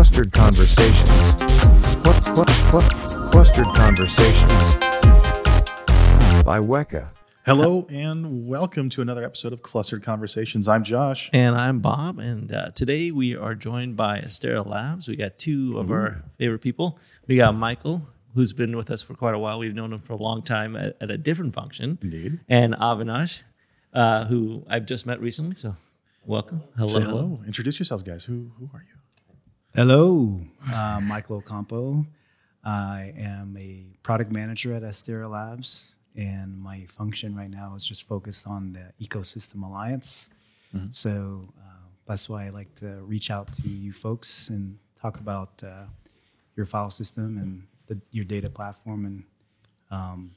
Clustered Conversations. What, what, what? Clustered Conversations. By Weka. Hello and welcome to another episode of Clustered Conversations. I'm Josh. And I'm Bob, and uh, today we are joined by Astera Labs. We got two of our favorite people. We got Michael, who's been with us for quite a while. We've known him for a long time at, at a different function. Indeed. And Avinash, uh, who I've just met recently. So, welcome. Hello. Say hello. Introduce yourselves, guys. Who who are you? Hello, uh, Michael Ocampo. I am a product manager at Astera Labs, and my function right now is just focused on the ecosystem alliance. So uh, that's why I like to reach out to you folks and talk about uh, your file system and the, your data platform, and um,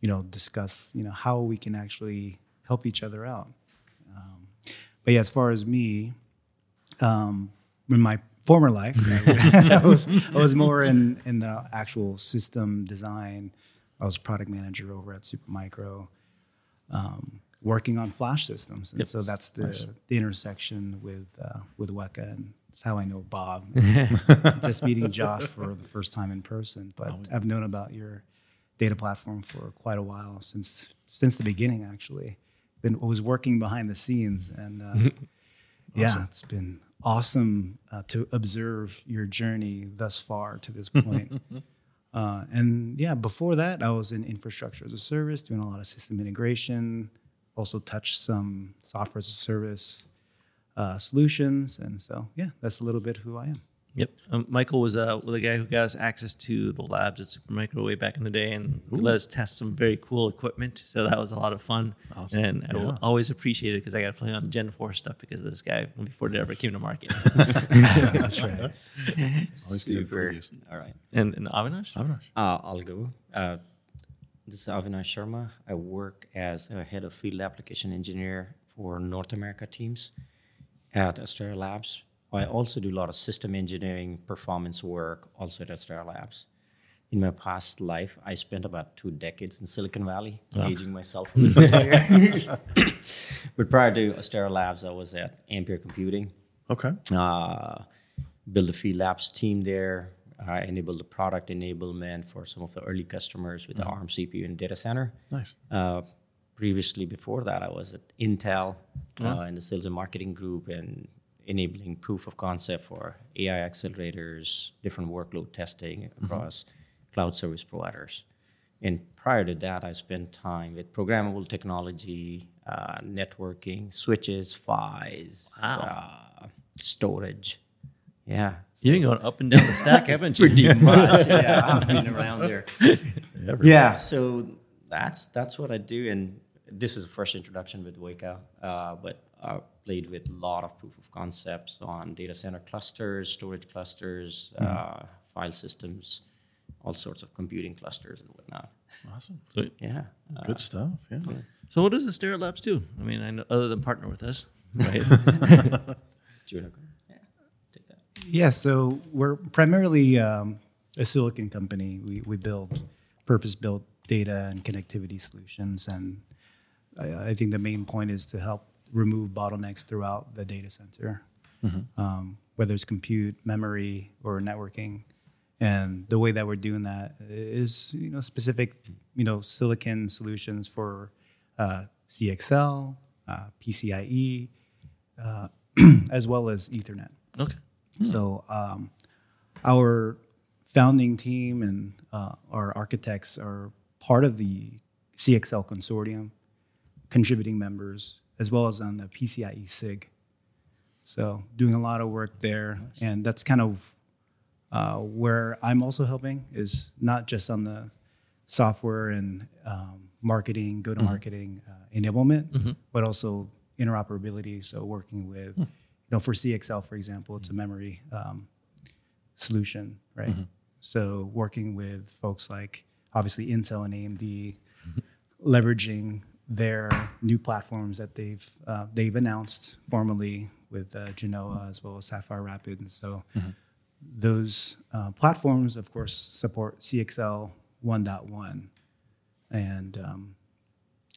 you know discuss you know how we can actually help each other out. Um, but yeah, as far as me, um, in my former life, I was I was more in in the actual system design. I was product manager over at Supermicro, um, working on flash systems, and so that's the the intersection with uh, with Weka, and it's how I know Bob. Just meeting Josh for the first time in person, but I've known about your data platform for quite a while since since the beginning. Actually, been was working behind the scenes, and uh, yeah, it's been awesome uh, to observe your journey thus far to this point. uh, and yeah, before that, I was in infrastructure as a service, doing a lot of system integration. Also touched some software as a service uh, solutions, and so yeah, that's a little bit who I am. Yep. Um, Michael was uh, the guy who got us access to the labs at Supermicro way back in the day and let us test some very cool equipment. So that was a lot of fun. Awesome. And I will always appreciate it because I got to play on Gen 4 stuff because of this guy before it ever came to market. That's right. Super. All right. and, and Avinash? Avinash. Uh, I'll go. Uh, this is Avinash Sharma. I work as a head of field application engineer for North America teams at Astera Labs. I also do a lot of system engineering, performance work, also at Astera Labs. In my past life, I spent about two decades in Silicon Valley, aging myself a little bit but prior to Astera Labs, I was at Ampere Computing Okay. uh, build a labs team there. I enabled the product enablement for some of the early customers with the ARM CPU and data center. Nice. Uh, previously, before that, I was at Intel uh, in the sales and marketing group and enabling proof of concept for AI accelerators, different workload testing across cloud service providers. And prior to that, I spent time with programmable technology, uh, networking, switches, PHYs, uh, storage. Yeah. You've been going up and down the stack, haven't you? pretty much. yeah, I've been around there. Yeah, so that's that's what I do, and this is the first introduction with Weka, uh, but I played with a lot of proof of concepts on data center clusters, storage clusters, uh, file systems, all sorts of computing clusters and whatnot. Awesome. Sweet. Yeah, uh, Good stuff. Yeah. So what does the Astera Labs do? I mean, I know, other than partner with us, right? do you wanna go? Yeah, take that. Yeah, so we're primarily um, a silicon company. We, we build purpose built data and connectivity solutions. And I, I think the main point is to help remove bottlenecks throughout the data center, um, whether it's compute, memory, or networking. And the way that we're doing that is, you know, specific, you know, silicon solutions for uh, CXL, uh, PCIe, uh, as well as Ethernet. okay. So um, our founding team and uh, our architects are part of the CXL consortium, contributing members, as well as on the PCIe SIG. So doing a lot of work there, and that's kind of uh, where I'm also helping is not just on the software and um, marketing, go to marketing uh, enablement, but also interoperability. So working with, you know, for CXL, for example, it's a memory um, solution, right? So working with folks like obviously Intel and AMD, leveraging their new platforms that they've uh, they've announced formally with uh, Genoa as well as Sapphire Rapid, and so those uh, platforms, of course, support CXL 1.1, and um,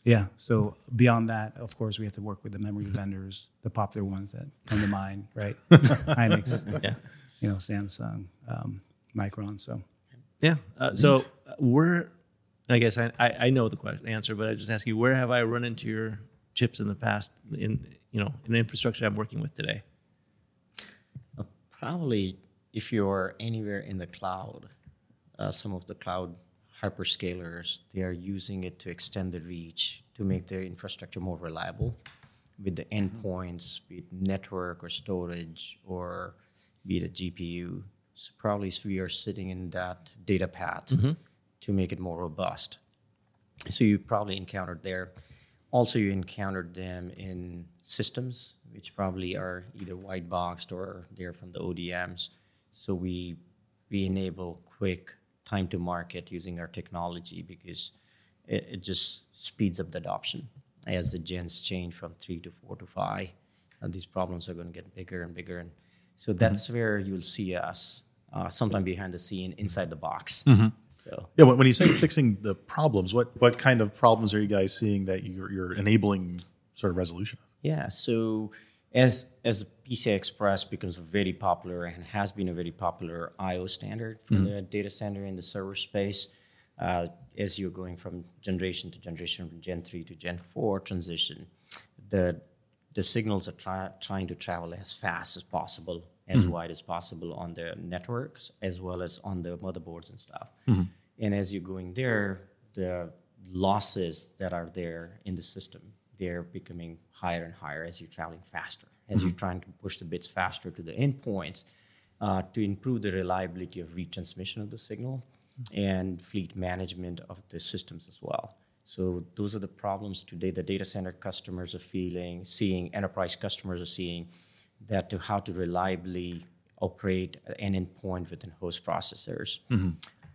yeah. So beyond that, of course, we have to work with the memory vendors, the popular ones that come to mind, right? Hynix, Yeah. you know, Samsung, um, Micron. So Yeah. Uh, so where, I guess I, I, I know the question, answer, but I just ask you, where have I run into your chips in the past in, you know, in the infrastructure I'm working with today? Uh, Probably if you're anywhere in the cloud, uh, some of the cloud hyperscalers, they are using it to extend the reach to make their infrastructure more reliable with the endpoints, be it network or storage or be it a GPU. So probably if we are sitting in that data path to make it more robust. So you probably encountered there. Also, you encountered them in systems, which probably are either white boxed or they're from the ODMs. So we we enable quick time to market using our technology because it, it just speeds up the adoption as the gens change from three to four to five. And these problems are going to get bigger and bigger, and so mm-hmm. that's where you'll see us uh, sometime behind the scene, inside the box. So. Yeah, when when you say fixing the problems, what what kind of problems are you guys seeing that you're, you're enabling sort of resolution? Yeah. So as as PCI Express becomes very popular and has been a very popular I/O standard for the data center and the server space, uh, as you're going from generation to generation, from Gen three to Gen four transition, the the signals are try, trying to travel as fast as possible, as mm-hmm. wide as possible on the networks, as well as on the motherboards and stuff. Mm-hmm. And as you're going there, the losses that are there in the system, they're becoming higher and higher as you're traveling faster, as you're mm-hmm. trying to push the bits faster to the endpoints uh, to improve the reliability of retransmission of the signal and fleet management of the systems as well. So those are the problems today the data center customers are feeling, seeing, enterprise customers are seeing that to how to reliably operate an endpoint within host processors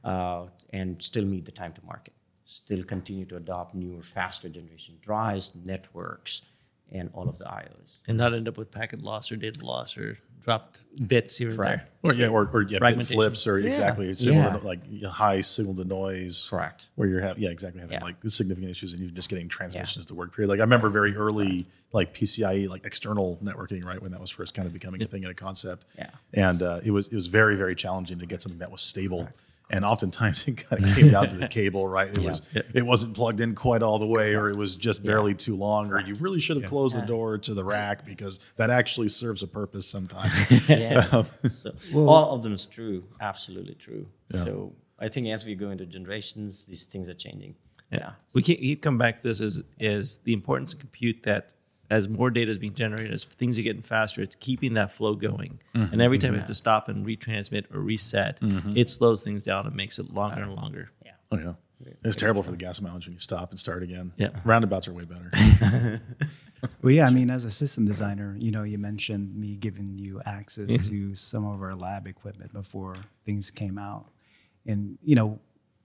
uh, and still meet the time to market. Still continue to adopt newer, faster generation drives, networks, and all of the IOs. And not end up with packet loss or data loss or dropped bits here and there. Or yeah, or, or yeah, bit flips or exactly similar Yeah. to like high signal to noise. Correct. Where you're having yeah exactly having Yeah. like significant issues and you're just getting transmissions to work period. Like I remember very early like PCIe like external networking right when that was first kind of becoming a thing and a concept. Yeah. And uh, it was it was very very challenging to get something that was stable. And oftentimes it kind of came down to the cable, right? It was it wasn't plugged in quite all the way, or it was just barely too long, or you really should have closed the door to the rack because that actually serves a purpose sometimes. Yeah. Um, so all of them is true, absolutely true. So I think as we go into generations, these things are changing. Yeah. We keep, keep coming back to this is is the importance of compute that as more data is being generated, as things are getting faster, it's keeping that flow going. Mm-hmm. And every time you mm-hmm. have to stop and retransmit or reset, mm-hmm. it slows things down and makes it longer and longer. Yeah. Oh yeah, it's terrible for the gas mileage when you stop and start again. Yeah. roundabouts are way better. Well, yeah, I mean, as a system designer, you know, you mentioned me giving you access to some of our lab equipment before things came out, and you know,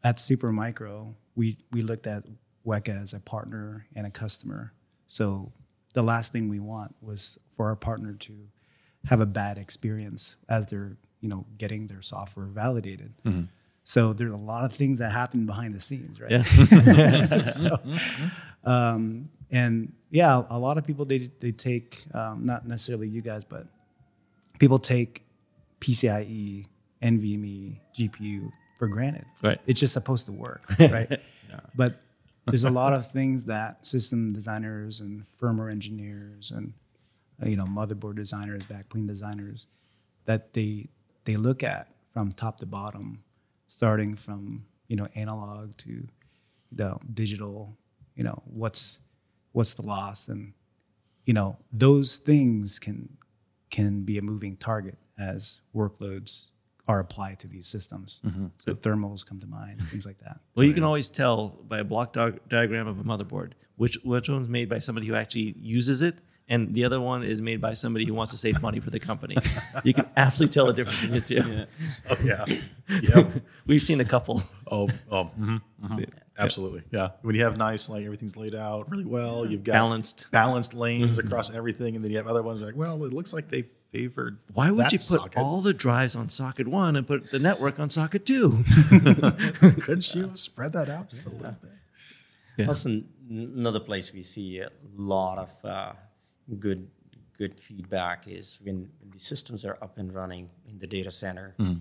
at Supermicro, we we looked at Weka as a partner and a customer. So the last thing we want was for our partner to have a bad experience as they're you know getting their software validated. So there's a lot of things that happen behind the scenes, right? Yeah. so, um, and yeah, a lot of people they they take um, not necessarily you guys, but people take PCIe, NVMe, GPU for granted. Right. It's just supposed to work, right? But there's a lot of things that system designers and firmware engineers and uh, you know motherboard designers, backplane designers that they they look at from top to bottom, starting from you know analog to you know digital. You know what's what's the loss and you know those things can can be a moving target as workloads are applied to these systems. So thermals come to mind, things like that. Well, you can always tell by a block diag- diagram of a motherboard which which one's made by somebody who actually uses it, and the other one is made by somebody who wants to save money for the company. you can absolutely tell the difference in the two. oh yeah, yep. We've seen a couple. Oh, oh, mhm, mhm. absolutely. Yeah. When you have nice, like everything's laid out really well, you've got Balanced. balanced lanes across everything, and then you have other ones like, well, it looks like they favored. Why would that you put socket. all the drives on socket one and put the network on socket two? Couldn't you spread that out just a little bit? Yeah. Also, n- another place we see a lot of uh, good good feedback is when, when the systems are up and running in the data center, Mm-hmm.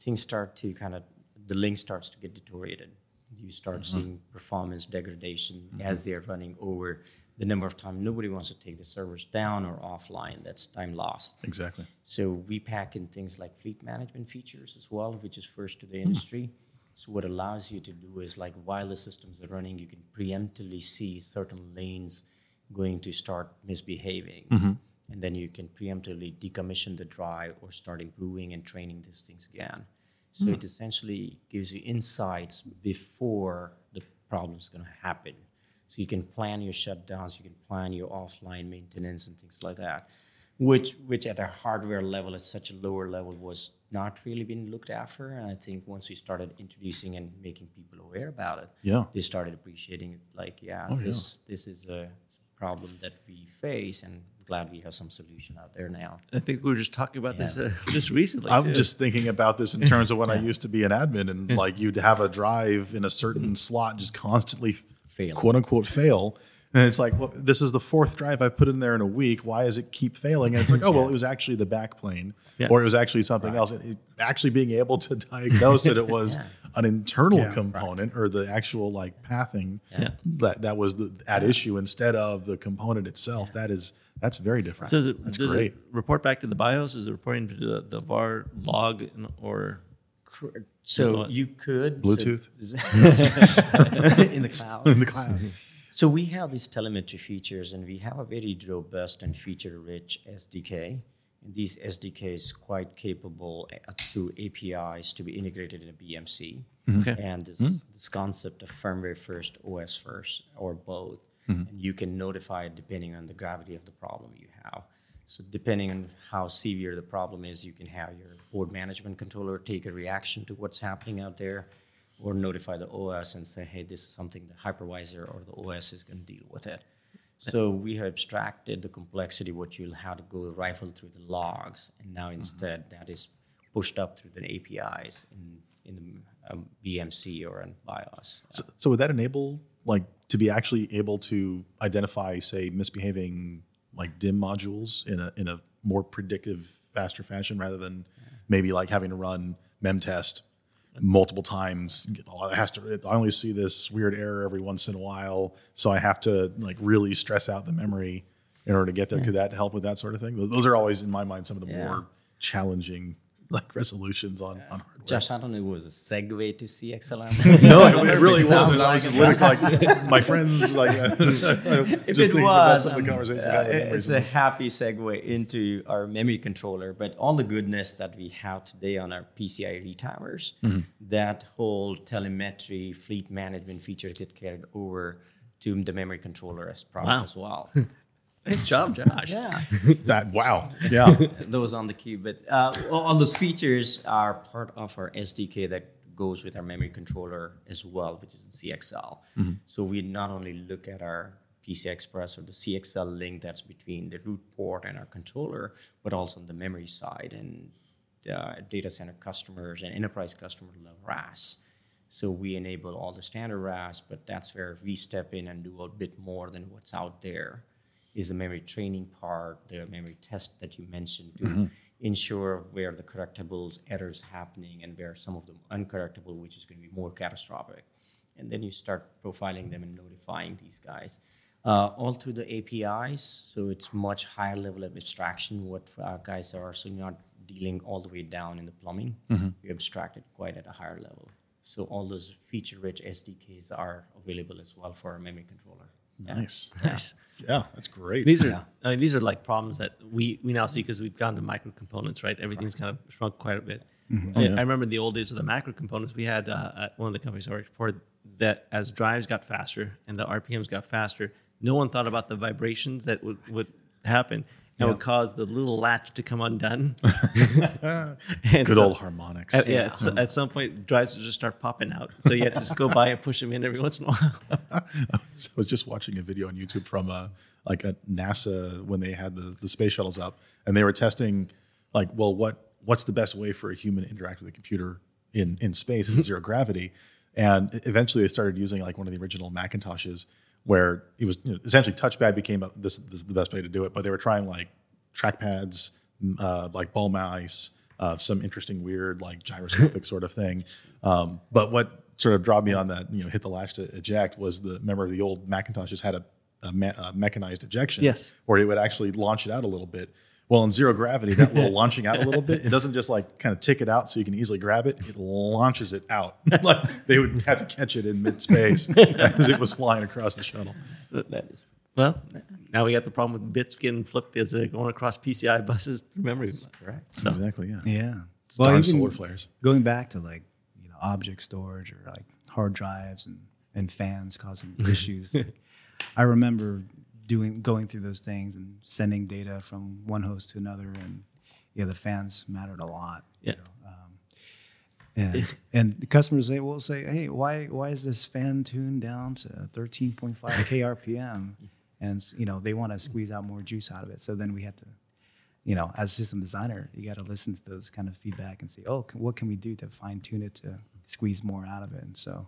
things start to kind of the link starts to get deteriorated. You start Mm-hmm. seeing performance degradation as they're running over the number of time. Nobody wants to take the servers down or offline. That's time lost. Exactly. So we pack in things like fleet management features as well, which is first to the hmm. industry. So what allows you to do is like while the systems are running, you can preemptively see certain lanes going to start misbehaving. Mm-hmm. And then you can preemptively decommission the drive or start improving and training these things again. So hmm. it essentially gives you insights before the problem is going to happen. So you can plan your shutdowns, you can plan your offline maintenance and things like that, which which at a hardware level at such a lower level was not really being looked after. And I think once we started introducing and making people aware about it, Yeah. they started appreciating it. Like, yeah, Oh, yeah. this this is a problem that we face, and glad we have some solution out there now. I think we were just talking about this uh, just recently. I'm too. just thinking about this in terms of when I used to be an admin and like you'd have a drive in a certain slot just constantly Fail. quote unquote fail. And it's like, well, this is the fourth drive I've put in there in a week. Why does it keep failing? And it's like, oh, well, it was actually the backplane Yeah. or it was actually something else. It, it- actually being able to diagnose that it was an internal Yeah, component or the actual like pathing Yeah. that, that was the, at issue instead of the component itself. That is, that's very different. So is it, that's does great. it report back to the BIOS? Is it reporting to the, the VAR log or Cor- So what? you could Bluetooth? so- in the cloud. in the cloud. So we have these telemetry features, and we have a very robust and feature-rich SDK. And these SDKs quite capable uh, through APIs to be integrated in a BMC. Mm-hmm. Okay. And this, mm-hmm. this concept of firmware first, OS first, or both, mm-hmm. and you can notify it depending on the gravity of the problem you have. So depending on how severe the problem is, you can have your board management controller take a reaction to what's happening out there, or notify the OS and say, hey, this is something the hypervisor or the OS is going to deal with it. So we have abstracted the complexity, what you'll have to go rifle through the logs, and now instead that is pushed up through the APIs in in the um, BMC or in BIOS. So, so would that enable like to be actually able to identify, say, misbehaving like DIMM modules in a in a more predictive, faster fashion rather than maybe like having to run mem test multiple times. It has to. I only see this weird error every once in a while, so I have to like really stress out the memory in order to get there. Could that help with that sort of thing? Those are always in my mind some of the Yeah. more challenging like resolutions on on hardware. Josh, I don't know it was a segue to CXLM. No, it, it really sounds wasn't. I was just literally like my friends, like uh, if just it was, some of the um, uh, I had it's a happy segue into our memory controller. But all the goodness that we have today on our PCI retimers, Mm-hmm. that that whole telemetry, fleet management feature get carried over to the memory controller as product Wow. as well. Nice job, Josh. yeah, That wow, yeah, those on the queue. But uh, all all those features are part of our SDK that goes with our memory controller as well, which is in CXL. So we not only look at our PCI Express or the CXL link that's between the root port and our controller, but also on the memory side and uh, data center customers and enterprise customers love RAS. So we enable all the standard RAS, but that's where we step in and do a bit more than what's out there. Is the memory training part, the memory test that you mentioned to mm-hmm. ensure where the correctables errors happening and where some of them uncorrectable, which is going to be more catastrophic. And then you start profiling them and notifying these guys. Uh, all through the APIs, so it's much higher level of abstraction. What our guys are, so you're not dealing all the way down in the plumbing. Mm-hmm. You abstract it quite at a higher level. So all those feature-rich SDKs are available as well for our memory controller. Nice, Nice. yeah, that's great. These are I mean, these are like problems that we we now see because we've gone to micro components, right? Everything's kind of shrunk quite a bit. I, I remember in the old days of the macro components, we had uh, at one of the companies I worked for that as drives got faster and the RPMs got faster, no one thought about the vibrations that would, would happen and would cause the little latch to come undone. And Good so- old harmonics. At, yeah, it's, at some point, drives would just start popping out. So you had to just go by and push them in every once in a while. so I was just watching a video on YouTube from uh, like a NASA when they had the, the space shuttles up, and they were testing like, well, what what's the best way for a human to interact with a computer in in space in zero gravity? And eventually, they started using like one of the original Macintoshes, where it was you know, essentially touchpad became a, this, this is the best way to do it. But they were trying like trackpads, uh, like ball mice, uh, some interesting weird like gyroscopic sort of thing. Um, but what sort of dropped me on that, you know, hit the latch to eject was the remember the old Macintoshes had a, a, me- a mechanized ejection, Yes. where it would actually launch it out a little bit. Well, in zero gravity, that little launching out a little bit, it doesn't just like kind of tick it out so you can easily grab it. It launches it out. like they would have to catch it in mid space as it was flying across the shuttle. That is well. Now we got the problem with bits getting flipped as they're going across PCI buses through memory. Correct. So, Exactly. Yeah. Yeah. Darn even solar flares. Going back to like you know object storage or like hard drives and and fans causing issues. I remember doing going through those things and sending data from one host to another, and yeah, the fans mattered a lot. Yeah. And, and the customers say, will say, hey, why why is this fan tuned down to 13.5 kRPM? And you know they want to squeeze out more juice out of it. So then we have to, you know, as a system designer, you got to listen to those kind of feedback and say, oh, what can we do to fine tune it to squeeze more out of it? And so,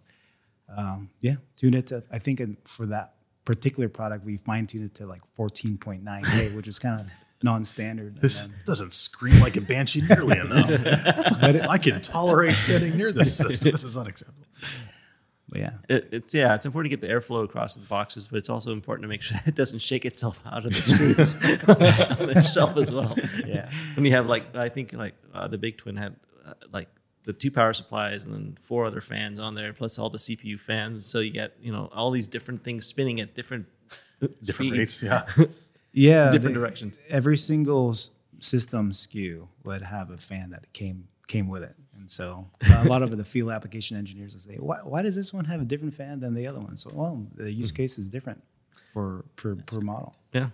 um, yeah, tune it to. I think for that particular product, we fine tuned it to like 14.9k, which is kind of non-standard. This then- doesn't scream like a banshee nearly enough. I can tolerate standing near this. This is unacceptable. but yeah, it, it's yeah, it's important to get the airflow across the boxes, but it's also important to make sure it doesn't shake itself out of the screws on the shelf as well. Yeah. When you have like, I think like uh, the big twin had uh, like the two power supplies and then four other fans on there, plus all the CPU fans. So you get you know all these different things spinning at different Different speeds. rates. Yeah. yeah, different they- directions. Every single system SKU would have a fan that came came with it, and so a lot of the field application engineers will say, "Why, why does this one have a different fan than the other one?" So, well, the use hmm. case is different for per, per model. Yeah.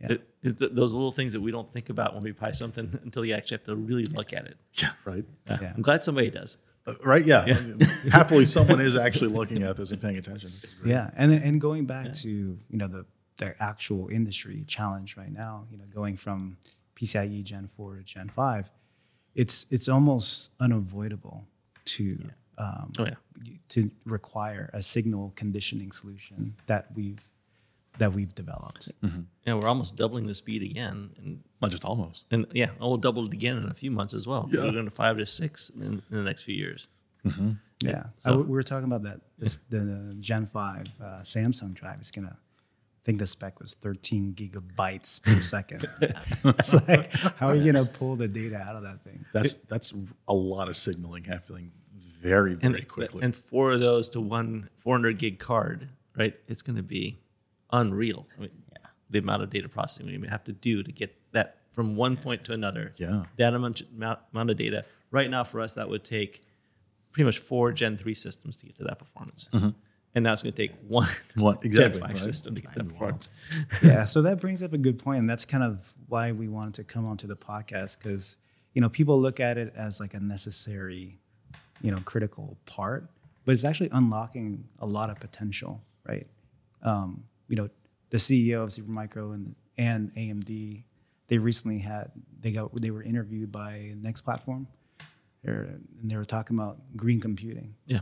Yeah. It, it, th- those little things that we don't think about when we buy something until you actually have to really look at it. Yeah. Right. Yeah. Yeah. I'm glad somebody does. Uh, right. Yeah. Happily, someone is actually looking at this and paying attention. which is great. Yeah, and then, and going back to you know the the actual industry challenge right now, you know, going from PCIe Gen four to Gen five, it's it's almost unavoidable to um, Oh, yeah. to require a signal conditioning solution that we've that we've developed. Yeah, we're almost doubling the speed again, and Not just almost. and yeah, we'll double it again in a few months as well. Yeah. We're going to five to six in, in the next few years. Yeah, So- I- we were talking about that. This, the Gen five uh, Samsung drive is gonna. I think the spec was 13 gigabytes per second. it's like, how are you gonna pull the data out of that thing? That's that's a lot of signaling happening very And very quickly. and four of those to one 400 gig card, right? It's going to be unreal. I mean, the amount of data processing we have to do to get that from one point to another. Yeah. that amount, amount amount of data. Right now, for us, that would take pretty much four Gen three systems to get to that performance. And now it's going to take one, One- exactly, Gen five right. system to get that performance. yeah, so that brings up a good point, and that's kind of why we wanted to come onto the podcast because you know people look at it as like a necessary, you know, critical part, but it's actually unlocking a lot of potential, right? Um, you know, the CEO of Supermicro and and AMD, they recently had they got they were interviewed by Next Platform, and they were talking about green computing. Yeah.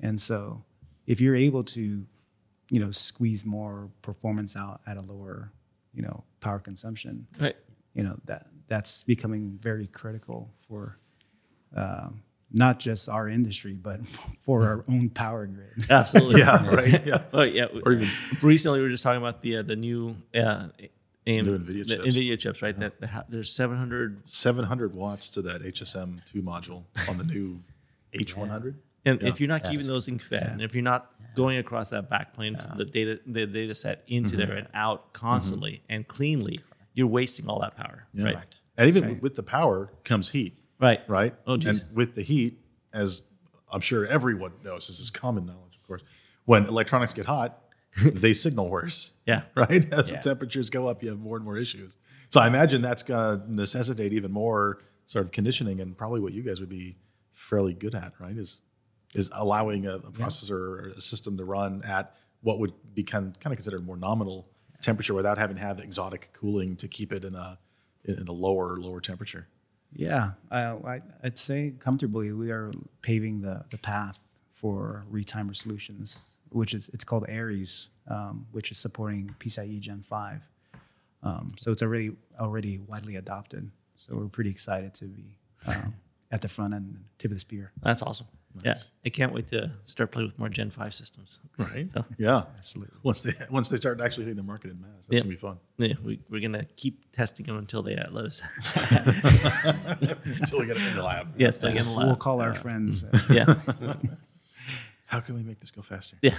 And so if you're able to, you know, squeeze more performance out at a lower, you know, power consumption, Right. you know, that that's becoming very critical for um, not just our industry, but for our own power grid. Absolutely. yeah. Right. Yeah. Oh yeah. Or even- recently we were just talking about the uh, the new uh, AM, New NVIDIA the chips. NVIDIA chips, right? That the, there's 700 700 watts to that HSM two module on the new H100. And Yeah. if you're not keeping those things fed, and if you're not going across that backplane from the data the data set into there and out constantly and cleanly, you're wasting all that power. Yeah. Right. And even with the power comes heat, Right. right? Oh, and with the heat, as I'm sure everyone knows, this is common knowledge, of course. When electronics get hot, they signal worse. Yeah. Right. As the temperatures go up, you have more and more issues. So I imagine that's going to necessitate even more sort of conditioning, and probably what you guys would be fairly good at, right? Is is allowing a, a processor or a system to run at what would be kind kind of considered more nominal temperature without having to have exotic cooling to keep it in a in a lower lower temperature. Yeah, I, I'd say comfortably we are paving the, the path for retimer solutions, which is it's called Aries, um, which is supporting PCIe Gen five. Um, so it's already already widely adopted. So we're pretty excited to be um, at the front end, tip of the spear. That's awesome. Yeah, I can't wait to start playing with more Gen Five systems. Right. So Yeah. Absolutely. Once they once they start actually hitting the market in mass, that's Yeah. gonna be fun. yeah, we, we're gonna keep testing them until they uh, let us. Until we get it in the lab. yeah, still We'll call our friends. Yeah, How can we make this go faster? yeah.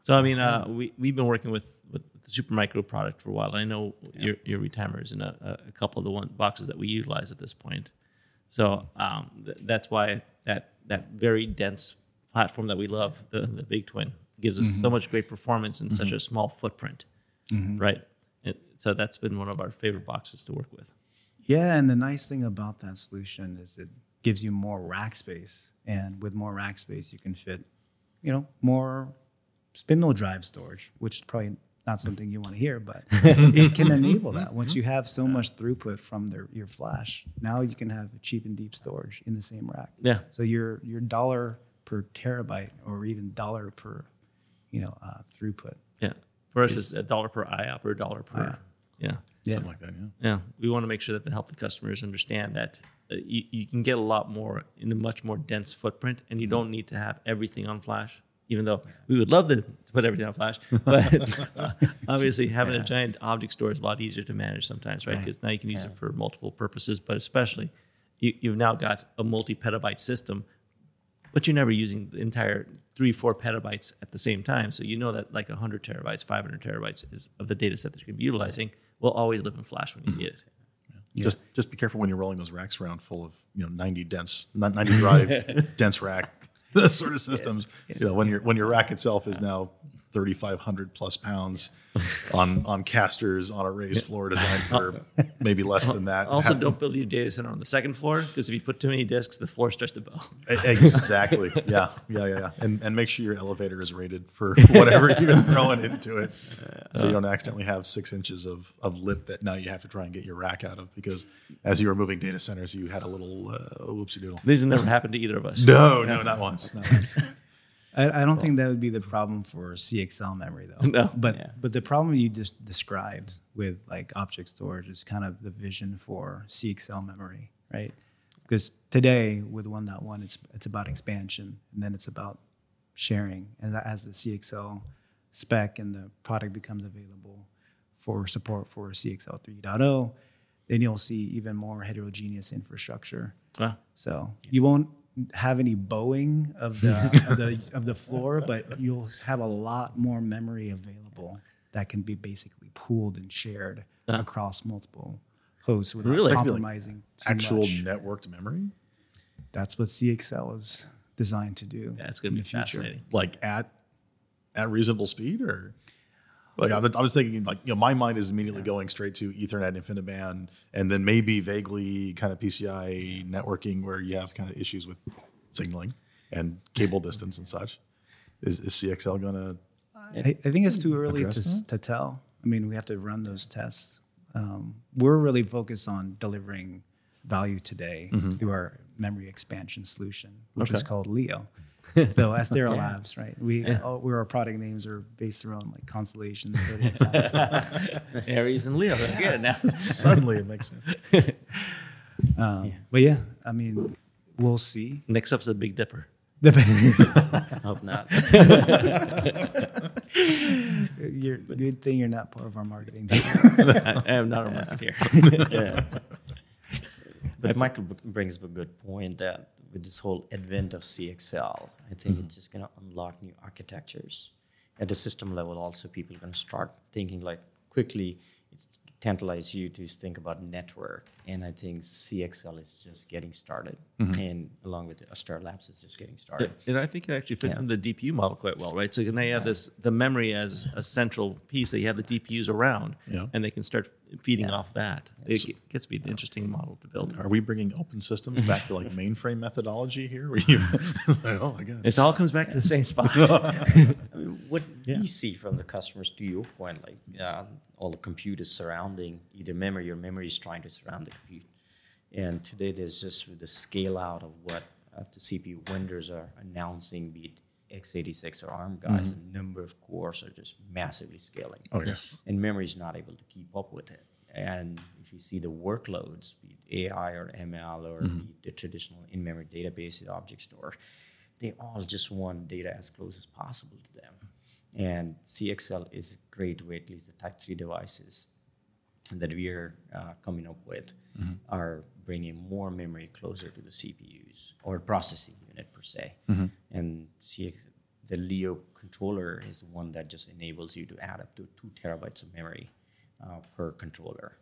So I mean, uh, we we've been working with with the Supermicro product for a while. I know your your retimers and a, a couple of the one boxes that we utilize at this point. So um, th- that's why that very dense platform that we love, the the Big Twin, gives us so mm-hmm. much great performance in such a mm-hmm. small footprint, mm-hmm. right? It, so that's been one of our favorite boxes to work with. Yeah, and the nice thing about that solution is it gives you more rack space, and with more rack space, you can fit, you know, more spindle drive storage, which is probably not something you want to hear, but it can enable that. Once you have so much throughput from their, your flash, now you can have cheap and deep storage in the same rack. Yeah. So your your dollar per terabyte, or even dollar per, you know, uh, throughput. Yeah. For us, it's a dollar per IOP or a dollar per. Yeah. Yeah. Something like that, yeah. Yeah. We want to make sure that they help the customers understand that uh, you, you can get a lot more in a much more dense footprint and you don't need to have everything on flash, even though we would love to put everything on flash. But obviously, having a giant object store is a lot easier to manage sometimes, right? Because now you can use it for multiple purposes, but especially you, you've now got a multi petabyte system but you're never using the entire three, four petabytes at the same time. So you know that like 100 terabytes, 500 terabytes is of the data set that you're going to be utilizing will always live in flash when you need it. Just just be careful when you're rolling those racks around full of you know 90 dense, not 90 drive dense rack those sort of systems. You know when your when your rack itself is now 3,500 plus pounds on on casters on a raised floor designed for maybe less than that. Also, Ha- don't build your data center on the second floor because if you put too many disks, the floor starts to bow. Exactly. Yeah. Yeah. Yeah. Yeah. And and make sure your elevator is rated for whatever you're throwing into it, so you don't accidentally have six inches of of lip that now you have to try and get your rack out of because as you were moving data centers, you had a little uh, whoopsie doodle. This has never happened to either of us. No, no, not once. Not once. I, I don't think that would be the problem for CXL memory though. No. But Yeah. but the problem you just described with like object storage is kind of the vision for CXL memory, right? Because today with 1.1, it's it's about expansion and then it's about sharing. And that as the CXL spec and the product becomes available for support for CXL 3.0, then you'll see even more heterogeneous infrastructure. Wow. So you won't have any bowing of the of the of the floor, but you'll have a lot more memory available that can be basically pooled and shared across multiple hosts without Really? compromising too Actual much. networked memory, That's what CXL is designed to do. Yeah, it's going to be the future. like at at reasonable speed, or like I was, I was thinking, like you know, my mind is immediately going straight to Ethernet, InfiniBand, and then maybe vaguely kind of PCI networking where you have kind of issues with signaling and cable distance and such. Is, is CXL going to I, I think it's too early to, to tell. I mean, we have to run those tests. Um, we're really focused on delivering value today through our memory expansion solution, which is called Leo. So Astera Labs, right? We all, where our product names are based around like constellations, zodiac signs. Aries and Leo. Get it now. suddenly it makes sense? Um, But yeah, I mean, we'll see. Next up's the Big Dipper. Hope not. you're, good thing you're not part of our marketing team. I, am not a marketer. yeah. But Michael brings up a good point that with this whole advent of CXL, I think it's mm-hmm. just going to unlock new architectures. At the system level, also, people are going to start thinking like quickly. It's tantalize you to think about network, and I think CXL is just getting started, and along with Astera Labs is just getting started. And I think it actually fits in the DPU model quite well, right? So now you have this the memory as a central piece that you have the DPUs around, Yeah. and they can start feeding off that. It g- gets to be an interesting model to build. Are we bringing open systems back to like mainframe methodology here? Where you, oh my god, It all comes back to the same spot. I mean, what we see from the customers, to your point, like uh, all the compute is surrounding either memory or memory is trying to surround the compute. And today, there's just the scale out of what uh, the CPU vendors are announcing, be it x86 or ARM guys, the number of cores are just massively scaling. Oh, yes. And memory is not able to keep up with it. And if you see the workloads, be it AI or ML or be it the traditional in-memory database, object store, they all just want data as close as possible to them. And CXL is a great way, at least the Type 3 devices that we are uh, coming up with are bringing more memory closer to the CPUs or processing unit per se. And CX, the Leo controller is one that just enables you to add up to two terabytes of memory uh, per controller.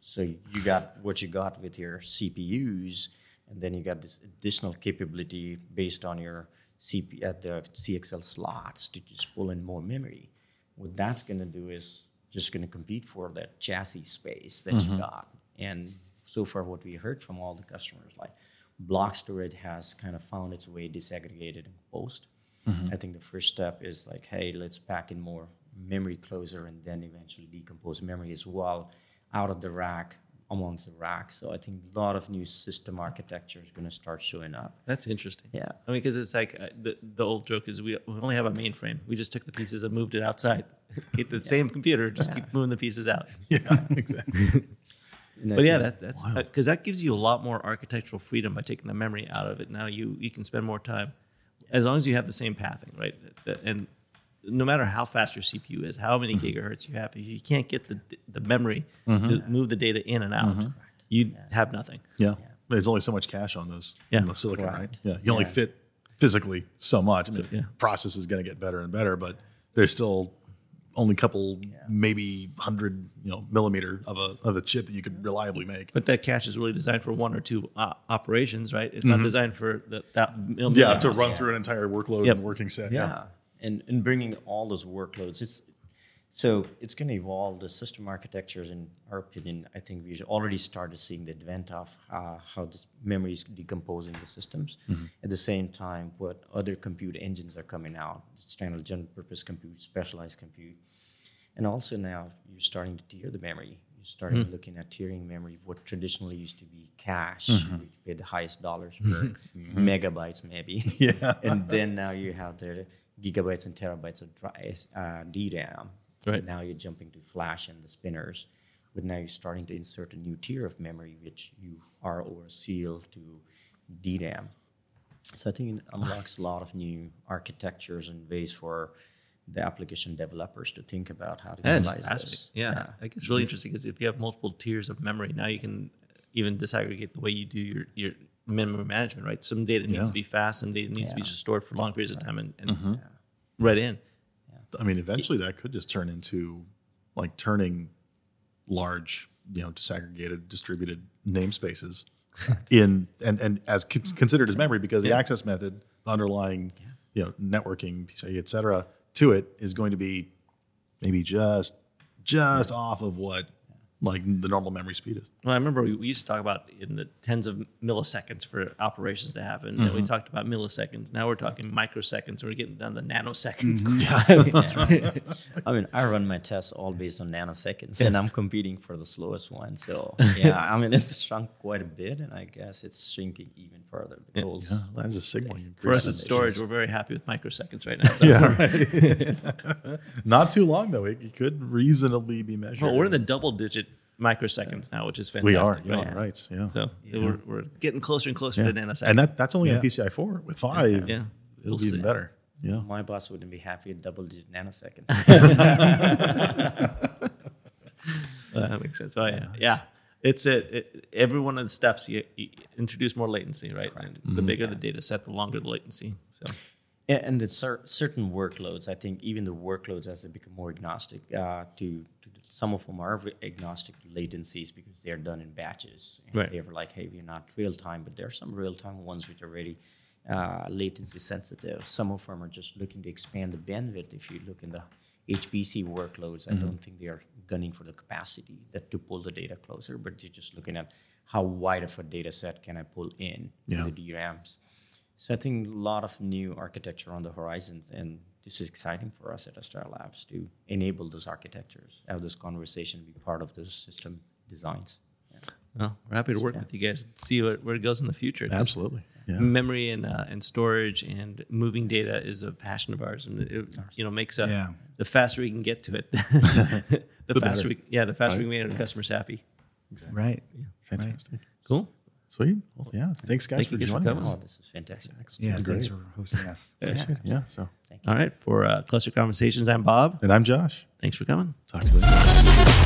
So you got what you got with your CPUs, and then you got this additional capability based on your CP at the CXL slots to just pull in more memory. What that's going to do is just going to compete for that chassis space that you mm-hmm. got. And so far, what we heard from all the customers, like block storage has kind of found its way disaggregated and composed. Mm-hmm. I think the first step is like, hey, let's pack in more memory closer and then eventually decompose memory as well out of the rack amongst the racks. So I think a lot of new system architecture is going to start showing up. That's interesting. Yeah. I mean, because it's like uh, the, the old joke is we, we only have a mainframe. We just took the pieces and moved it outside. Keep the same computer, just keep moving the pieces out. Yeah, exactly. But yeah, that, that's because that gives you a lot more architectural freedom by taking the memory out of it. Now you you can spend more time, as long as you have the same pathing, right? And no matter how fast your CPU is, how many mm-hmm. gigahertz you have, if you can't get the the memory to mm-hmm. move the data in and out, mm-hmm. you have nothing. Yeah. There's only so much cache on those Yeah. on the silicon, right? Correct. Yeah. You only Yeah. fit physically so much. I mean, yeah. process is going to get better and better, but there's still only a couple, maybe hundred, you know, millimeter of a of a chip that you could reliably make. But that cache is really designed for one or two uh, operations, right? It's not designed for the, that mil- yeah, to ops. run through an entire workload Yep. and working set. yeah and and bringing all those workloads. It's so it's going to evolve. The system architectures in our opinion i think we've already started seeing the advent of uh, how this memory is decomposing the systems. Mm-hmm. At the same time what other compute engines are coming out standard general purpose compute specialized compute. And also now you're starting to tier the memory. You're starting mm-hmm. looking at tiering memory what traditionally used to be cache which paid the highest dollars per mm-hmm. megabytes maybe. Yeah. and then now you have the gigabytes and terabytes of dry, uh, DRAM. Right. Now you're jumping to flash and the spinners, but now you're starting to insert a new tier of memory, which you are over seal to DRAM. So I think it unlocks a lot of new architectures and ways for the application developers to think about how to That's utilize fascinating. this. Yeah, I think it's really interesting because if you have multiple tiers of memory, now you can even disaggregate the way you do your your memory management. Right, some data needs to be fast, some data needs to be just stored for long periods of time and, and Mm-hmm. right in. I mean, eventually that could just turn into like turning large, you know, disaggregated, distributed namespaces in and and as con- considered as memory because the access method, the underlying, you know, networking, PCIe, et cetera, to it is going to be maybe just just off of what like the normal memory speed is. Well, I remember we, we used to talk about in the tens of milliseconds for operations to happen. And we mm-hmm. talked about milliseconds. Now we're talking microseconds. We're getting down to nanoseconds. Mm-hmm. I mean, I run my tests all based on nanoseconds, and I'm competing for the slowest one. So yeah, I mean, it's shrunk quite a bit, and I guess it's shrinking even further. The goals. Yeah, That's a signaling For us increase. at storage, we're very happy with microseconds right now. So yeah, right. Not too long though. It, it could reasonably be measured. Well, we're in the double digit microseconds now, which is fantastic. we are. Yeah, right. Yeah. So we're, we're getting closer and closer to nanoseconds. and that that's only Yeah. on PCI four. With five, Yeah. it'll We'll be even better. Yeah. My boss wouldn't be happy at double digit nanoseconds. Uh, that makes sense. Oh yeah, yeah. It's a, it, every one of the steps you, you introduce more latency, right? And the bigger the data set, the longer the latency. So and the cer- certain workloads, I think even the workloads as they become more agnostic uh, to, to some of them are agnostic to latencies because they are done in batches. And Right. They're like, hey, we're not real time, but there are some real time ones which are very uh, latency sensitive. Some of them are just looking to expand the bandwidth. If you look in the HPC workloads, I don't think they are gunning for the capacity that to pull the data closer, but they're just looking at how wide of a data set can I pull in Yeah. the DRAMs. So I think a lot of new architecture on the horizons, and this is exciting for us at Astera Labs to enable those architectures, have this conversation, be part of those system designs. Yeah. Well, we're happy to work with you guys. See what, where it goes in the future. Absolutely. Yeah. Memory and uh, and storage and moving data is a passion of ours, and it you know makes a, Yeah. the faster we can get to it, the, The faster better. we yeah the faster we can make our customers happy. Exactly. Right. Fantastic. Cool. Sweet. Well, yeah. Thanks, guys, Thank for you guys for joining coming. us. Oh, this was fantastic. Yeah. Great. Thanks for hosting us. Appreciate it. Yeah. So, All right, for uh, Cluster Conversations, I'm Bob. and I'm Josh. Thanks for coming. Talk to you later.